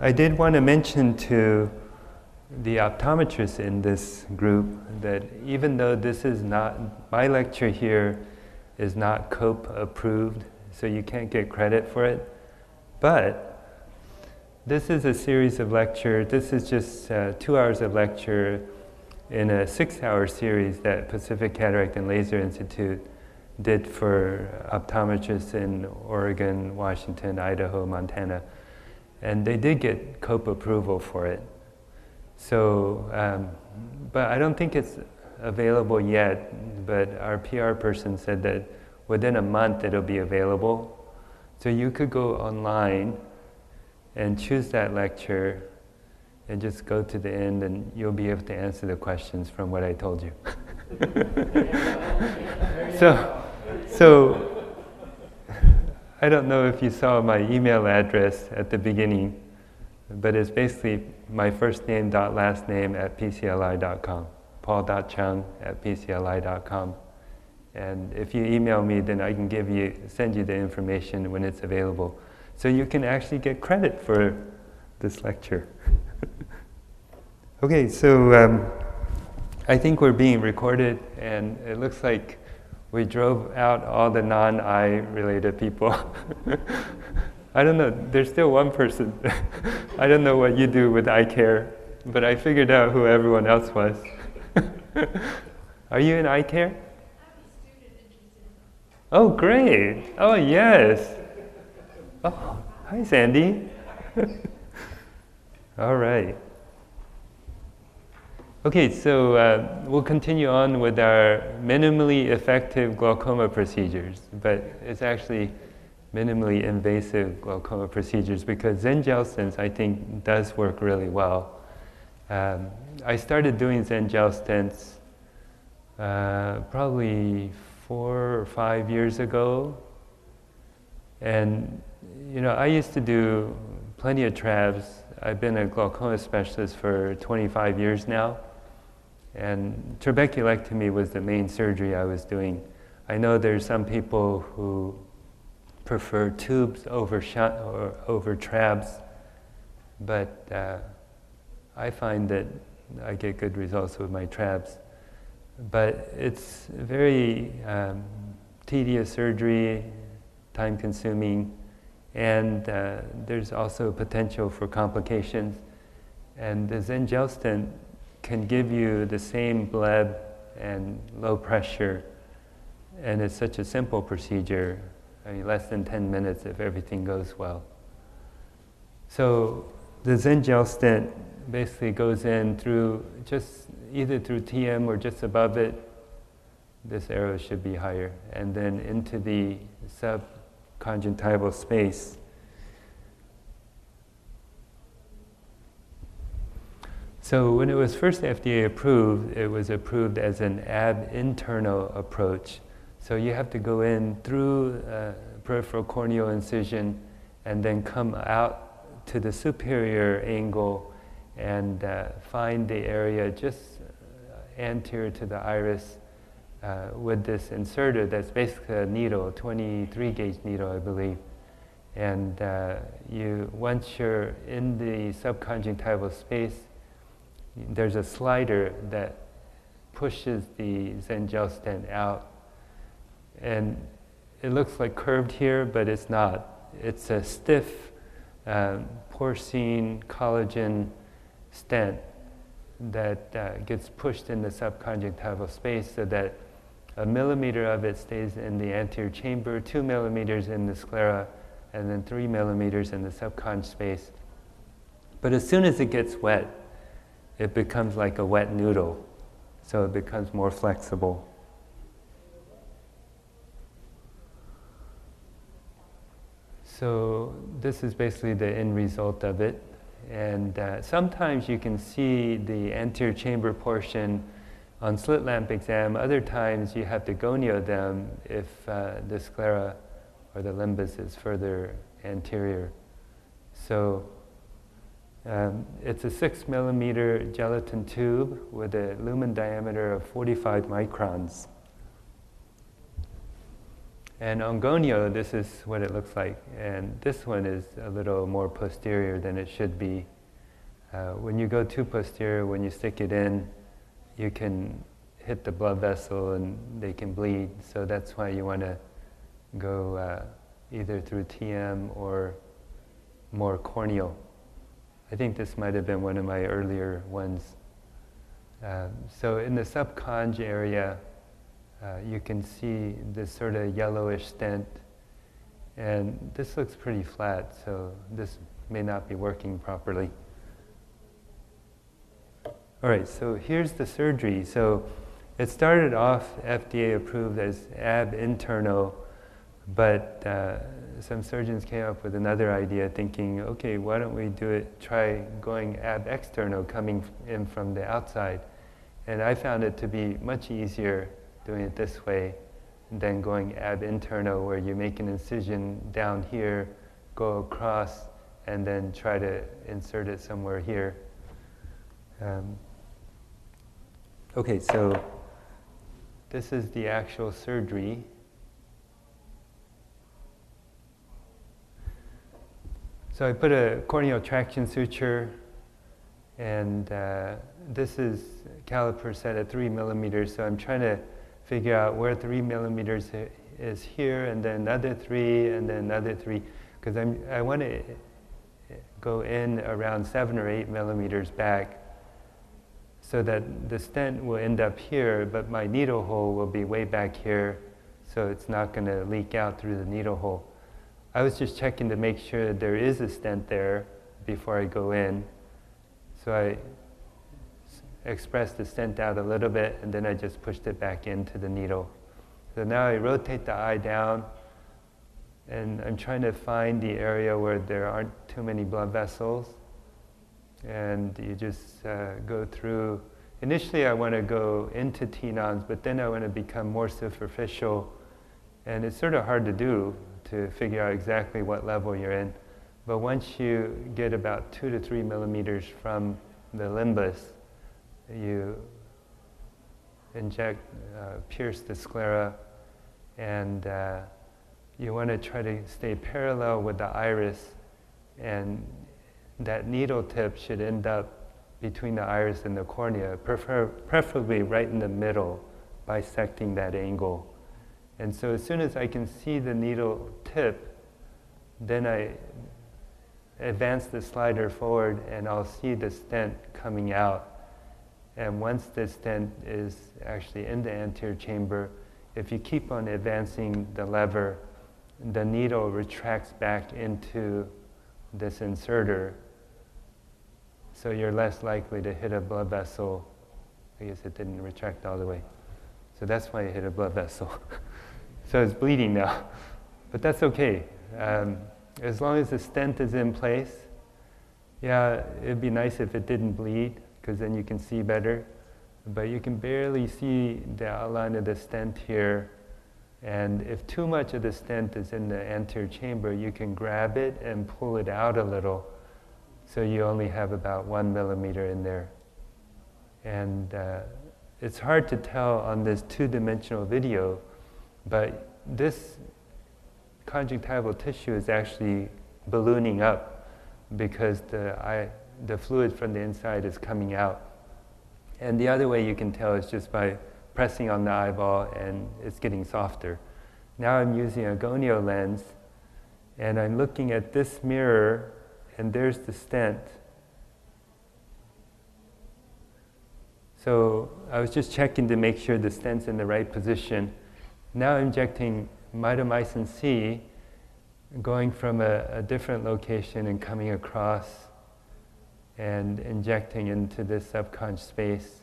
I did want to mention to the optometrists in this group that even though this is not, my lecture here is not COPE approved, so you can't get credit for it, but this is a series of lecture. This is just uh, two hours of lecture in a six-hour series that Pacific Cataract and Laser Institute did for optometrists in Oregon, Washington, Idaho, Montana. And they did get COPE approval for it. So, um, but I don't think it's available yet, but our PR person said that within a month it'll be available. So you could go online and choose that lecture and just go to the end and you'll be able to answer the questions from what I told you. so, so I don't know if you saw my email address at the beginning, but it's basically my first name dot last name at pcli.com, paul.chung at pcli.com. And if you email me, then I can give you, send you the information when it's available. So you can actually get credit for this lecture. okay, so um, I think we're being recorded, and it looks like we drove out all the non eye related people. I don't know, there's still one person. I don't know what you do with eye care, but I figured out who everyone else was. Are you in eye care? Oh, great. Oh, yes. Oh, hi, Sandy. All right. Okay, so uh, we'll continue on with our minimally effective glaucoma procedures, but it's actually minimally invasive glaucoma procedures because Xen stents, I think, does work really well. Um, I started doing Xen gel stents uh, probably four or five years ago, and you know, I used to do plenty of trabs. I've been a glaucoma specialist for 25 years now. And trabeculectomy was the main surgery I was doing. I know there's some people who prefer tubes over shunt or over trabs, but uh, I find that I get good results with my trabs. But it's very um, tedious surgery, time consuming, and uh, there's also potential for complications. And the Xen gel stent can give you the same bleb and low pressure, and it's such a simple procedure. I mean, less than 10 minutes if everything goes well. So the Xen gel stent basically goes in through just either through TM or just above it. This arrow should be higher, and then into the subconjunctival space. So when it was first FDA approved, it was approved as an ab interno approach. So you have to go in through uh, peripheral corneal incision and then come out to the superior angle and uh, find the area just uh, anterior to the iris uh, with this inserter that's basically a needle, 23 gauge needle, I believe. And uh, you, once you're in the subconjunctival space, there's a slider that pushes the Xen gel stent out. And it looks like curved here, but it's not. It's a stiff um, porcine collagen stent that uh, gets pushed in the subconjunctival space so that a millimeter of it stays in the anterior chamber, two millimeters in the sclera, and then three millimeters in the subconj space. But as soon as it gets wet, it becomes like a wet noodle, so it becomes more flexible. So this is basically the end result of it. And uh, sometimes you can see the anterior chamber portion on slit lamp exam. Other times you have to gonio them if uh, the sclera or the limbus is further anterior. So um, it's a six millimeter gelatin tube with a lumen diameter of 45 microns. And on gonio, this is what it looks like. And this one is a little more posterior than it should be. Uh, when you go too posterior, when you stick it in, you can hit the blood vessel and they can bleed. So that's why you want to go uh, either through TM or more corneal. I think this might have been one of my earlier ones. Um, so in the subconj area, uh, you can see this sort of yellowish stent, and this looks pretty flat, so this may not be working properly. All right, so here's the surgery. So it started off FDA approved as ab interno, but uh, some surgeons came up with another idea thinking, okay, why don't we do it, try going ab externo, coming in from the outside. And I found it to be much easier doing it this way than going ab interno, where you make an incision down here, go across, and then try to insert it somewhere here. Um, okay, so this is the actual surgery. So I put a corneal traction suture, and uh, this is caliper set at three millimeters. So I'm trying to figure out where three millimeters is here, and then another three, and then another three, because I'm I want to go in around seven or eight millimeters back, so that the stent will end up here, but my needle hole will be way back here, so it's not going to leak out through the needle hole. I was just checking to make sure that there is a stent there before I go in. So I expressed the stent out a little bit and then I just pushed it back into the needle. So now I rotate the eye down and I'm trying to find the area where there aren't too many blood vessels. And you just uh, go through. Initially, I want to go into tenons, but then I want to become more superficial. And it's sort of hard to do to figure out exactly what level you're in. But once you get about two to three millimeters from the limbus, you inject, uh, pierce the sclera, and uh, you want to try to stay parallel with the iris, and that needle tip should end up between the iris and the cornea, prefer- preferably right in the middle, bisecting that angle. And so as soon as I can see the needle tip, then I advance the slider forward and I'll see the stent coming out. And once the stent is actually in the anterior chamber, if you keep on advancing the lever, the needle retracts back into this inserter. So you're less likely to hit a blood vessel. I guess it didn't retract all the way. So that's why I hit a blood vessel. So it's bleeding now. But that's okay. Um, as long as the stent is in place, yeah, it'd be nice if it didn't bleed, because then you can see better. But you can barely see the outline of the stent here. And if too much of the stent is in the anterior chamber, you can grab it and pull it out a little. So you only have about one millimeter in there. And uh, it's hard to tell on this two dimensional video but this conjunctival tissue is actually ballooning up because the, eye, the fluid from the inside is coming out. And the other way you can tell is just by pressing on the eyeball and it's getting softer. Now I'm using a gonio lens and I'm looking at this mirror and there's the stent. So I was just checking to make sure the stent's in the right position. Now injecting mitomycin C, going from a, a different location and coming across and injecting into this subconscious space.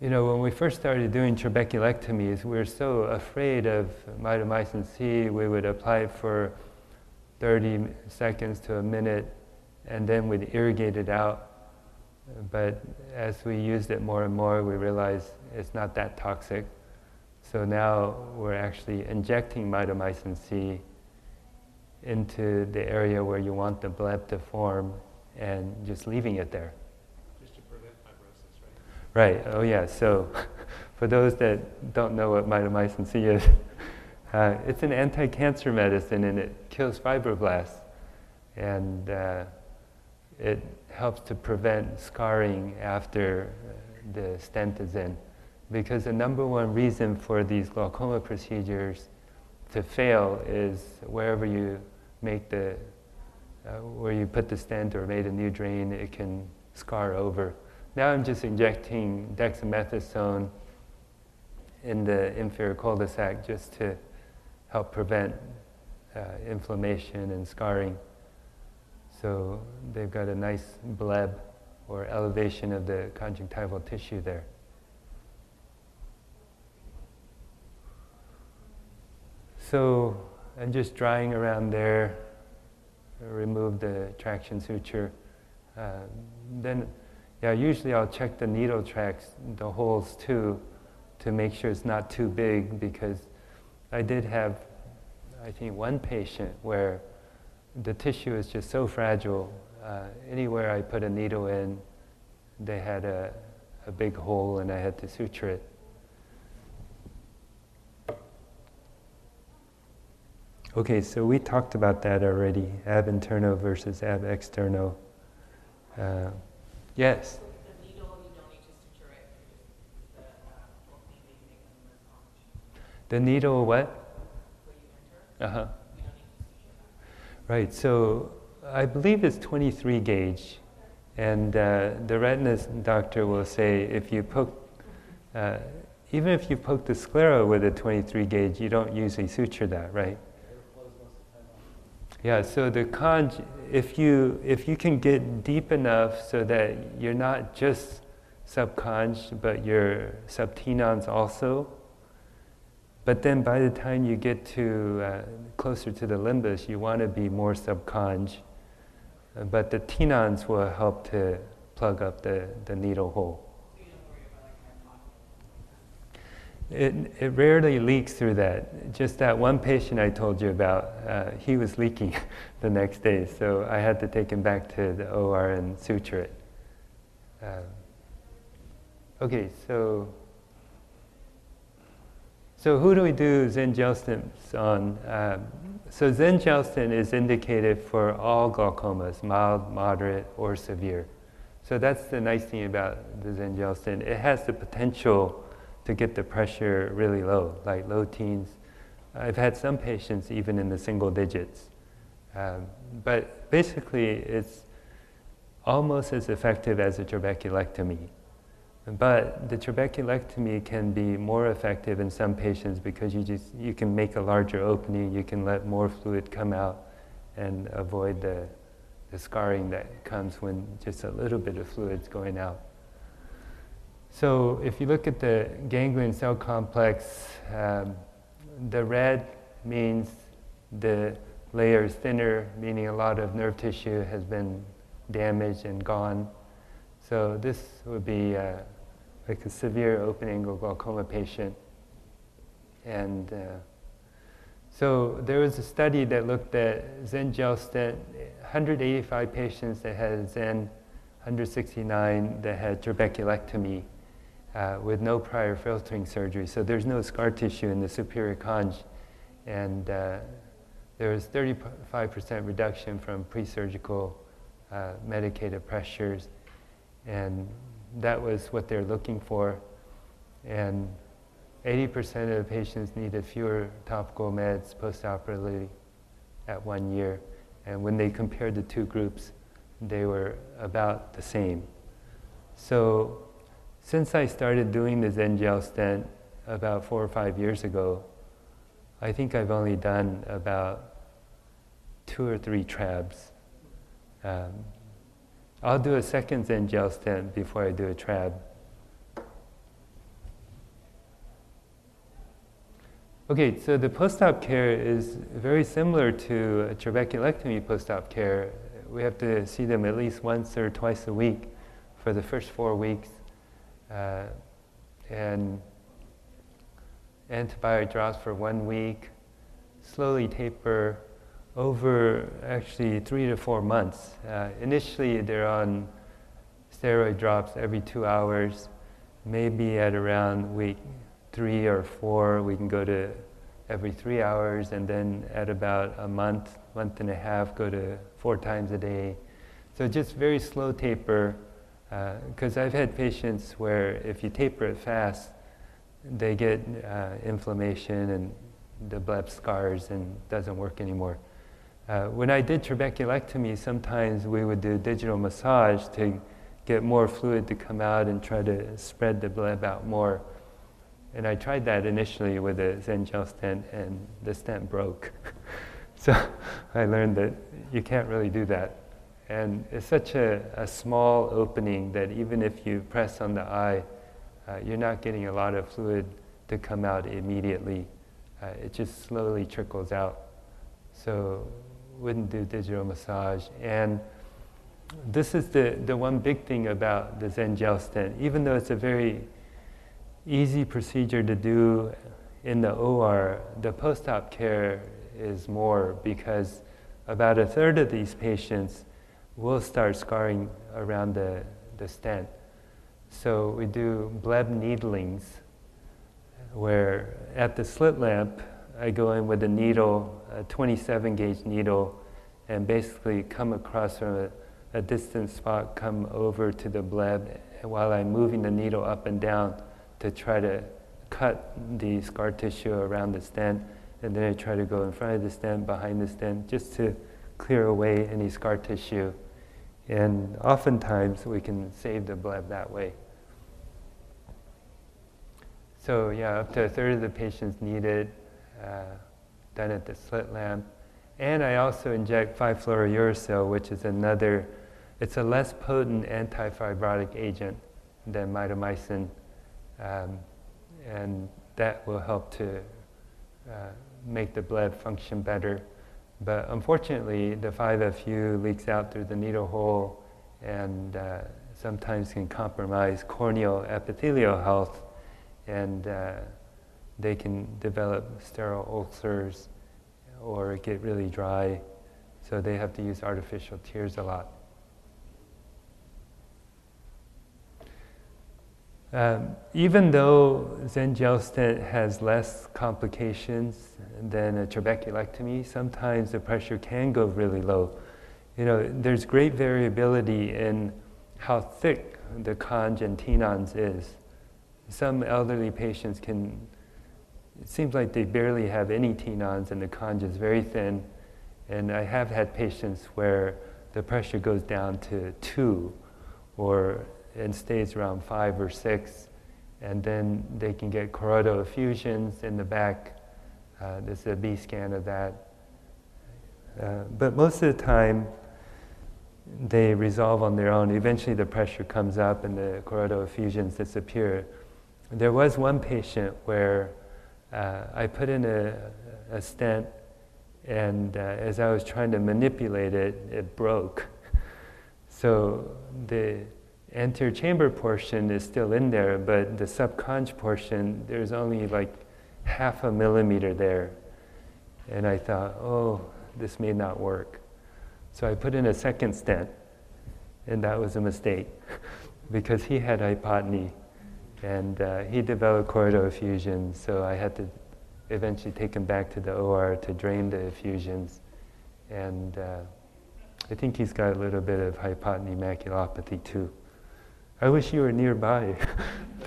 You know, when we first started doing trabeculectomies, we were so afraid of mitomycin C, we would apply it for 30 seconds to a minute, and then we'd irrigate it out. But as we used it more and more, we realized it's not that toxic. So now we're actually injecting mitomycin C into the area where you want the bleb to form and just leaving it there. Just to prevent fibrosis, right? Right, oh yeah, so for those that don't know what mitomycin C is, uh, it's an anti-cancer medicine and it kills fibroblasts. And uh, it helps to prevent scarring after uh, the stent is in. Because the number one reason for these glaucoma procedures to fail is wherever you make the, uh, where you put the stent or made a new drain, it can scar over. Now I'm just injecting dexamethasone in the inferior cul-de-sac just to help prevent uh, inflammation and scarring. So they've got a nice bleb or elevation of the conjunctival tissue there. So I'm just drying around there, remove the traction suture. Uh, then, yeah, usually I'll check the needle tracks, the holes too, to make sure it's not too big because I did have, I think, one patient where the tissue is just so fragile. Uh, anywhere I put a needle in, they had a, a big hole and I had to suture it. Okay, so we talked about that already, ab interno versus ab externo. Uh, yes? The needle, you don't need to suture it, the needle. What? uh, opening Right, so I believe it's 23 gauge, and uh, the retina doctor will say if you poke, uh, even if you poke the sclera with a 23 gauge, you don't usually suture that, right? Yeah, so the conj, if you if you can get deep enough so that you're not just subconj, but you're subtenons also, but then by the time you get to uh, closer to the limbus, you want to be more subconj. Uh, but the tenons will help to plug up the, the needle hole. It, it rarely leaks through that. Just that one patient I told you about, uh, he was leaking the next day, so I had to take him back to the OR and suture it. Um, okay, so so who do we do Xen gel stent on? Um, so Xen gel stent is indicated for all glaucomas, mild, moderate, or severe. So that's the nice thing about the Xen gel stent. It has the potential to get the pressure really low, like low teens. I've had some patients even in the single digits. Um, but basically, it's almost as effective as a trabeculectomy. But the trabeculectomy can be more effective in some patients because you just you can make a larger opening, you can let more fluid come out, and avoid the, the scarring that comes when just a little bit of fluid's going out. So if you look at the ganglion cell complex, um, the red means the layer is thinner, meaning a lot of nerve tissue has been damaged and gone. So this would be uh, like a severe open angle glaucoma patient. And uh, so there was a study that looked at Xen gel stent, 185 patients that had Xen, 169 that had trabeculectomy uh, with no prior filtering surgery. So there's no scar tissue in the superior conj. And uh, there was 35% reduction from pre-surgical uh, medicated pressures. And that was what they're looking for. And 80% of the patients needed fewer topical meds postoperatively at one year. And when they compared the two groups, they were about the same. So since I started doing the Xen gel stent about four or five years ago, I think I've only done about two or three trabs. Um, I'll do a second Xen gel stent before I do a trab. Okay, so the post-op care is very similar to a trabeculectomy post-op care. We have to see them at least once or twice a week for the first four weeks. Uh, and antibiotic drops for one week, slowly taper over actually three to four months. Uh, initially, they're on steroid drops every two hours, maybe at around week three or four, we can go to every three hours, and then at about a month, month and a half, go to four times a day. So just very slow taper, because uh, I've had patients where if you taper it fast, they get uh, inflammation and the bleb scars and doesn't work anymore. Uh, when I did trabeculectomy, sometimes we would do digital massage to get more fluid to come out and try to spread the bleb out more. And I tried that initially with a Xen gel stent, and the stent broke. so I learned that you can't really do that. And it's such a, a small opening that even if you press on the eye, uh, you're not getting a lot of fluid to come out immediately. Uh, it just slowly trickles out. So wouldn't do digital massage. And this is the, the one big thing about the Xen gel stent. Even though it's a very easy procedure to do in the OR, the post-op care is more because about a third of these patients will start scarring around the, the stent. So we do bleb needlings where at the slit lamp, I go in with a needle, a 27 gauge needle, and basically come across from a, a distant spot, come over to the bleb while I'm moving the needle up and down to try to cut the scar tissue around the stent. And then I try to go in front of the stent, behind the stent, just to clear away any scar tissue. And oftentimes we can save the bleb that way. So yeah, up to a third of the patients need it, uh, done at the slit lamp. And I also inject 5-fluorouracil, which is another, it's a less potent antifibrotic agent than mitomycin. Um, and that will help to uh, make the bleb function better. But unfortunately, the 5-FU leaks out through the needle hole and uh, sometimes can compromise corneal epithelial health and uh, they can develop sterile ulcers or get really dry, so they have to use artificial tears a lot. Um, even though Xen gel stent has less complications than a trabeculectomy, sometimes the pressure can go really low. You know, there's great variability in how thick the conj and tenons is some elderly patients can, it seems like they barely have any tenons and the conj is very thin. And I have had patients where the pressure goes down to two or and stays around five or six. And then they can get choroidal effusions in the back. Uh, there's a B scan of that. Uh, but most of the time, they resolve on their own. Eventually, the pressure comes up and the choroidal effusions disappear. There was one patient where uh, I put in a, a stent, and uh, as I was trying to manipulate it, it broke. So the anterior chamber portion is still in there, but the subconj portion, there's only like half a millimeter there. And I thought, oh, this may not work. So I put in a second stent, and that was a mistake because he had hypotony. And uh, he developed choroidal effusions, so I had to eventually take him back to the OR to drain the effusions. And uh, I think he's got a little bit of hypotony maculopathy too. I wish you were nearby.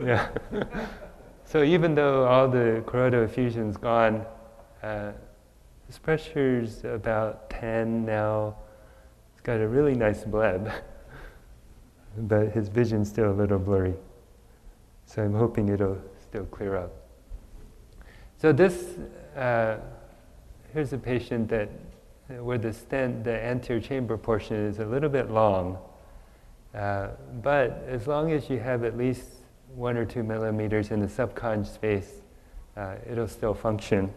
yeah. so even though all the choroidal effusion's gone, uh, his pressure's about 10 now. He's got a really nice bleb but his vision's still a little blurry. So I'm hoping it'll still clear up. So this, uh, here's a patient that where the stent, the anterior chamber portion is a little bit long, uh, but as long as you have at least one or two millimeters in the subconj space, uh, it'll still function.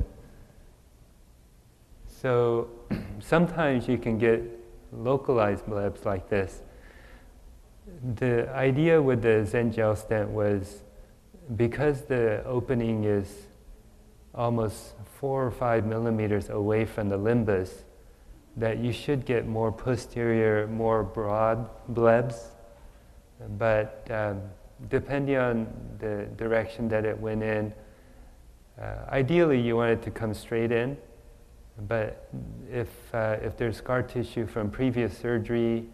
So sometimes you can get localized blebs like this, the idea with the Xen gel stent was because the opening is almost four or five millimeters away from the limbus, that you should get more posterior, more broad blebs. but um, depending on the direction that it went in, uh, ideally you want it to come straight in, but if, uh, if there's scar tissue from previous surgery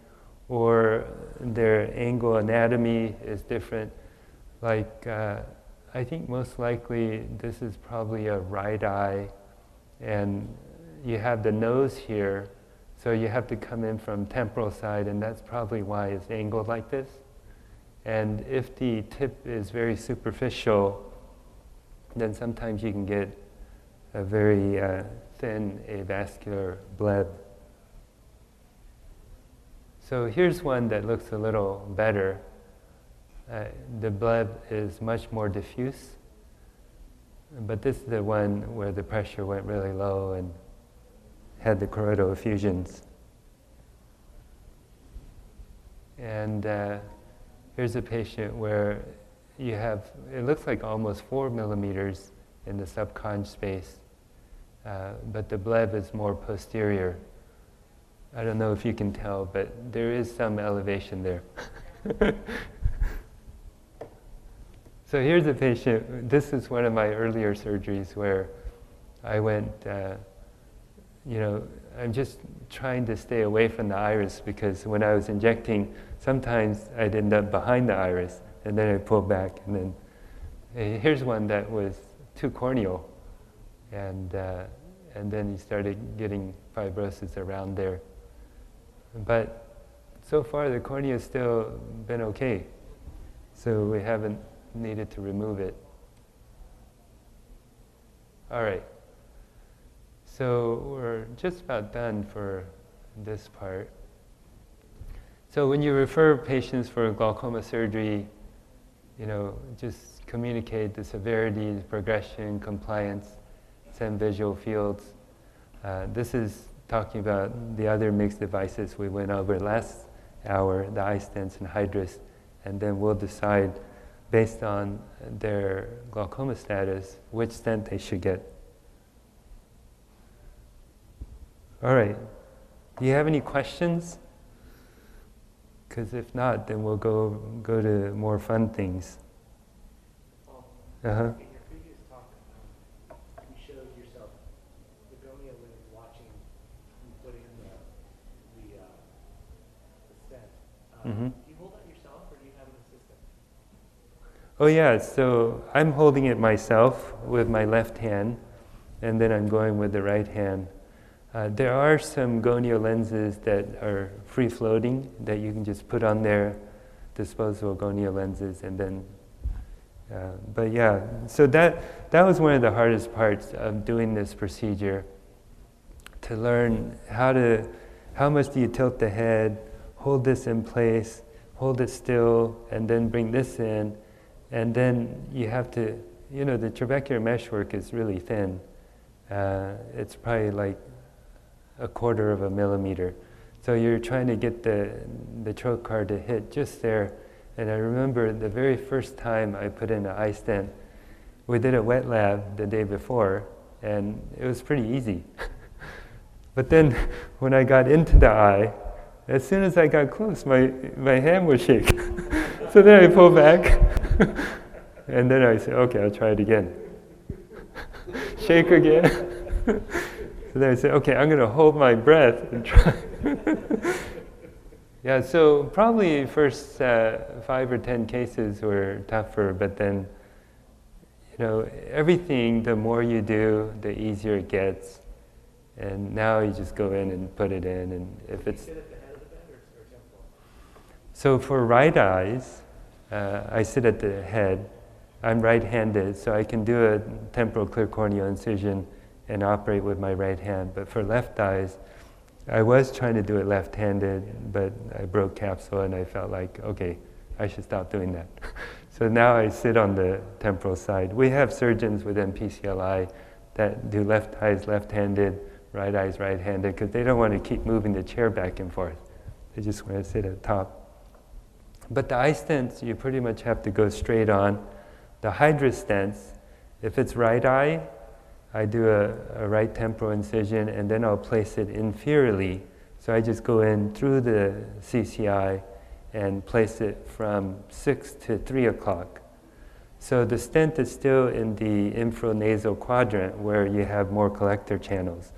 or their angle anatomy is different, like uh, I think most likely this is probably a right eye and you have the nose here, so you have to come in from temporal side and that's probably why it's angled like this. And if the tip is very superficial, then sometimes you can get a very uh, thin avascular bleb. So here's one that looks a little better. Uh, the bleb is much more diffuse, but this is the one where the pressure went really low and had the choroidal effusions. And uh, here's a patient where you have, it looks like almost four millimeters in the subconj space, uh, but the bleb is more posterior. I don't know if you can tell, but there is some elevation there. so here's a patient, this is one of my earlier surgeries where I went, uh, you know, I'm just trying to stay away from the iris because when I was injecting, sometimes I'd end up behind the iris and then I pull back and then uh, here's one that was too corneal and uh, and then he started getting fibrosis around there. But so far the cornea has still been okay, so we haven't needed to remove it. All right. So we're just about done for this part. So when you refer patients for glaucoma surgery, you know, just communicate the severity, the progression, compliance, send visual fields. Uh, this is talking about the other MIGS devices we went over last hour, the iStents and Hydrus, and then we'll decide based on their glaucoma status which stent they should get. All right. Do you have any questions? Because if not, then we'll go go to more fun things. Uh huh. In your previous talk, um, you showed yourself begonia lens watching you put in the the, uh, the stent. Do you hold that yourself, or do you have an assistant? Oh yeah. So I'm holding it myself with my left hand, and then I'm going with the right hand. Uh, there are some gonio lenses that are free floating that you can just put on there, disposable gonio lenses, and then. Uh, but yeah, so that that was one of the hardest parts of doing this procedure. To learn how to, how much do you tilt the head, hold this in place, hold it still, and then bring this in, and then you have to, you know, the trabecular meshwork is really thin. Uh, it's probably like a quarter of a millimeter. So you're trying to get the, the trocar to hit just there. And I remember the very first time I put in an iStent, we did a wet lab the day before, and it was pretty easy. but then when I got into the eye, as soon as I got close, my, my hand would shake. so then I pull back, and then I say, okay, I'll try it again. shake again. So then I say, okay, I'm going to hold my breath and try. yeah, so probably first uh, five or ten cases were tougher, but then, you know, everything, the more you do, the easier it gets. And now you just go in and put it in, and if it's sit at the head of the bed or, or temporal? So for right eyes, uh, I sit at the head. I'm right-handed, so I can do a temporal clear corneal incision and operate with my right hand. But for left eyes, I was trying to do it left-handed, but I broke capsule and I felt like, okay, I should stop doing that. so now I sit on the temporal side. We have surgeons with MPCLI that do left eyes left-handed, right eyes right-handed, because they don't want to keep moving the chair back and forth. They just want to sit at the top. But the iStents, you pretty much have to go straight on. The Hydrus stents, if it's right eye, I do a, a, right temporal incision and then I'll place it inferiorly. So I just go in through the CCI and place it from 6 to 3 o'clock. So the stent is still in the infranasal quadrant where you have more collector channels.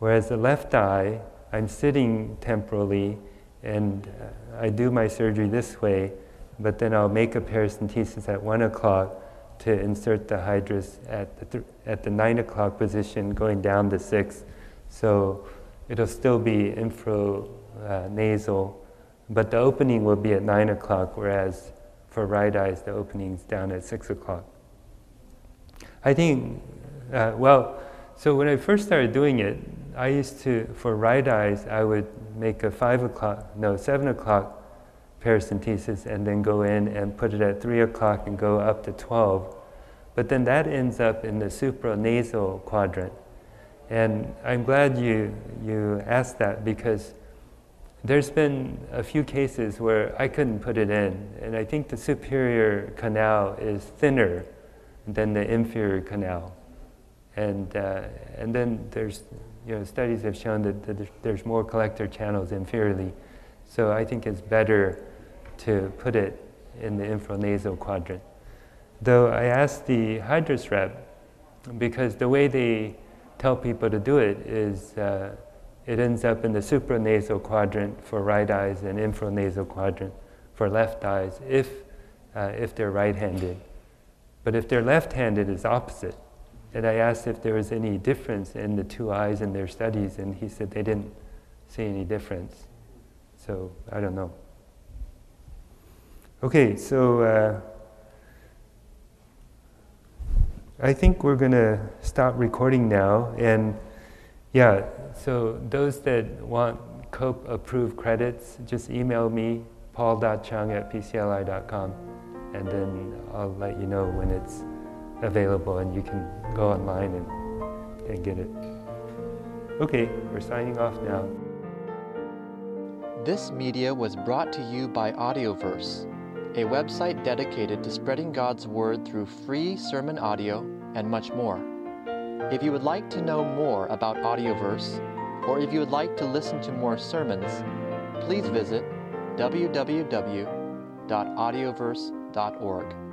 Whereas the left eye, I'm sitting temporally and uh, I do my surgery this way, but then I'll make a paracentesis at 1 o'clock to insert the hydrus at the, th- at the 9 o'clock position going down to 6. So it'll still be infranasal, uh, but the opening will be at 9 o'clock, whereas for right eyes, the opening's down at 6 o'clock. I think, uh, well, so when I first started doing it, I used to, for right eyes, I would make a 5 o'clock, no, 7 o'clock paracentesis and then go in and put it at 3 o'clock and go up to 12. But then that ends up in the supranasal quadrant. And I'm glad you, you asked that because there's been a few cases where I couldn't put it in, and I think the superior canal is thinner than the inferior canal. And, uh, and then there's, you know, studies have shown that, that there's more collector channels inferiorly. So I think it's better to put it in the infranasal quadrant. Though I asked the hydrus rep, because the way they tell people to do it is uh, it ends up in the supranasal quadrant for right eyes and infranasal quadrant for left eyes if, uh, if they're right-handed. But if they're left-handed, it's opposite. And I asked if there was any difference in the two eyes in their studies, and he said they didn't see any difference. So I don't know. Okay, so uh, I think we're going to stop recording now. And yeah, so those that want COPE approved credits, just email me, paul.chung at pcli.com, and then I'll let you know when it's available and you can go online and, and get it. Okay, we're signing off now. This media was brought to you by Audioverse, a website dedicated to spreading God's Word through free sermon audio and much more. If you would like to know more about Audioverse, or if you would like to listen to more sermons, please visit www.audioverse.org.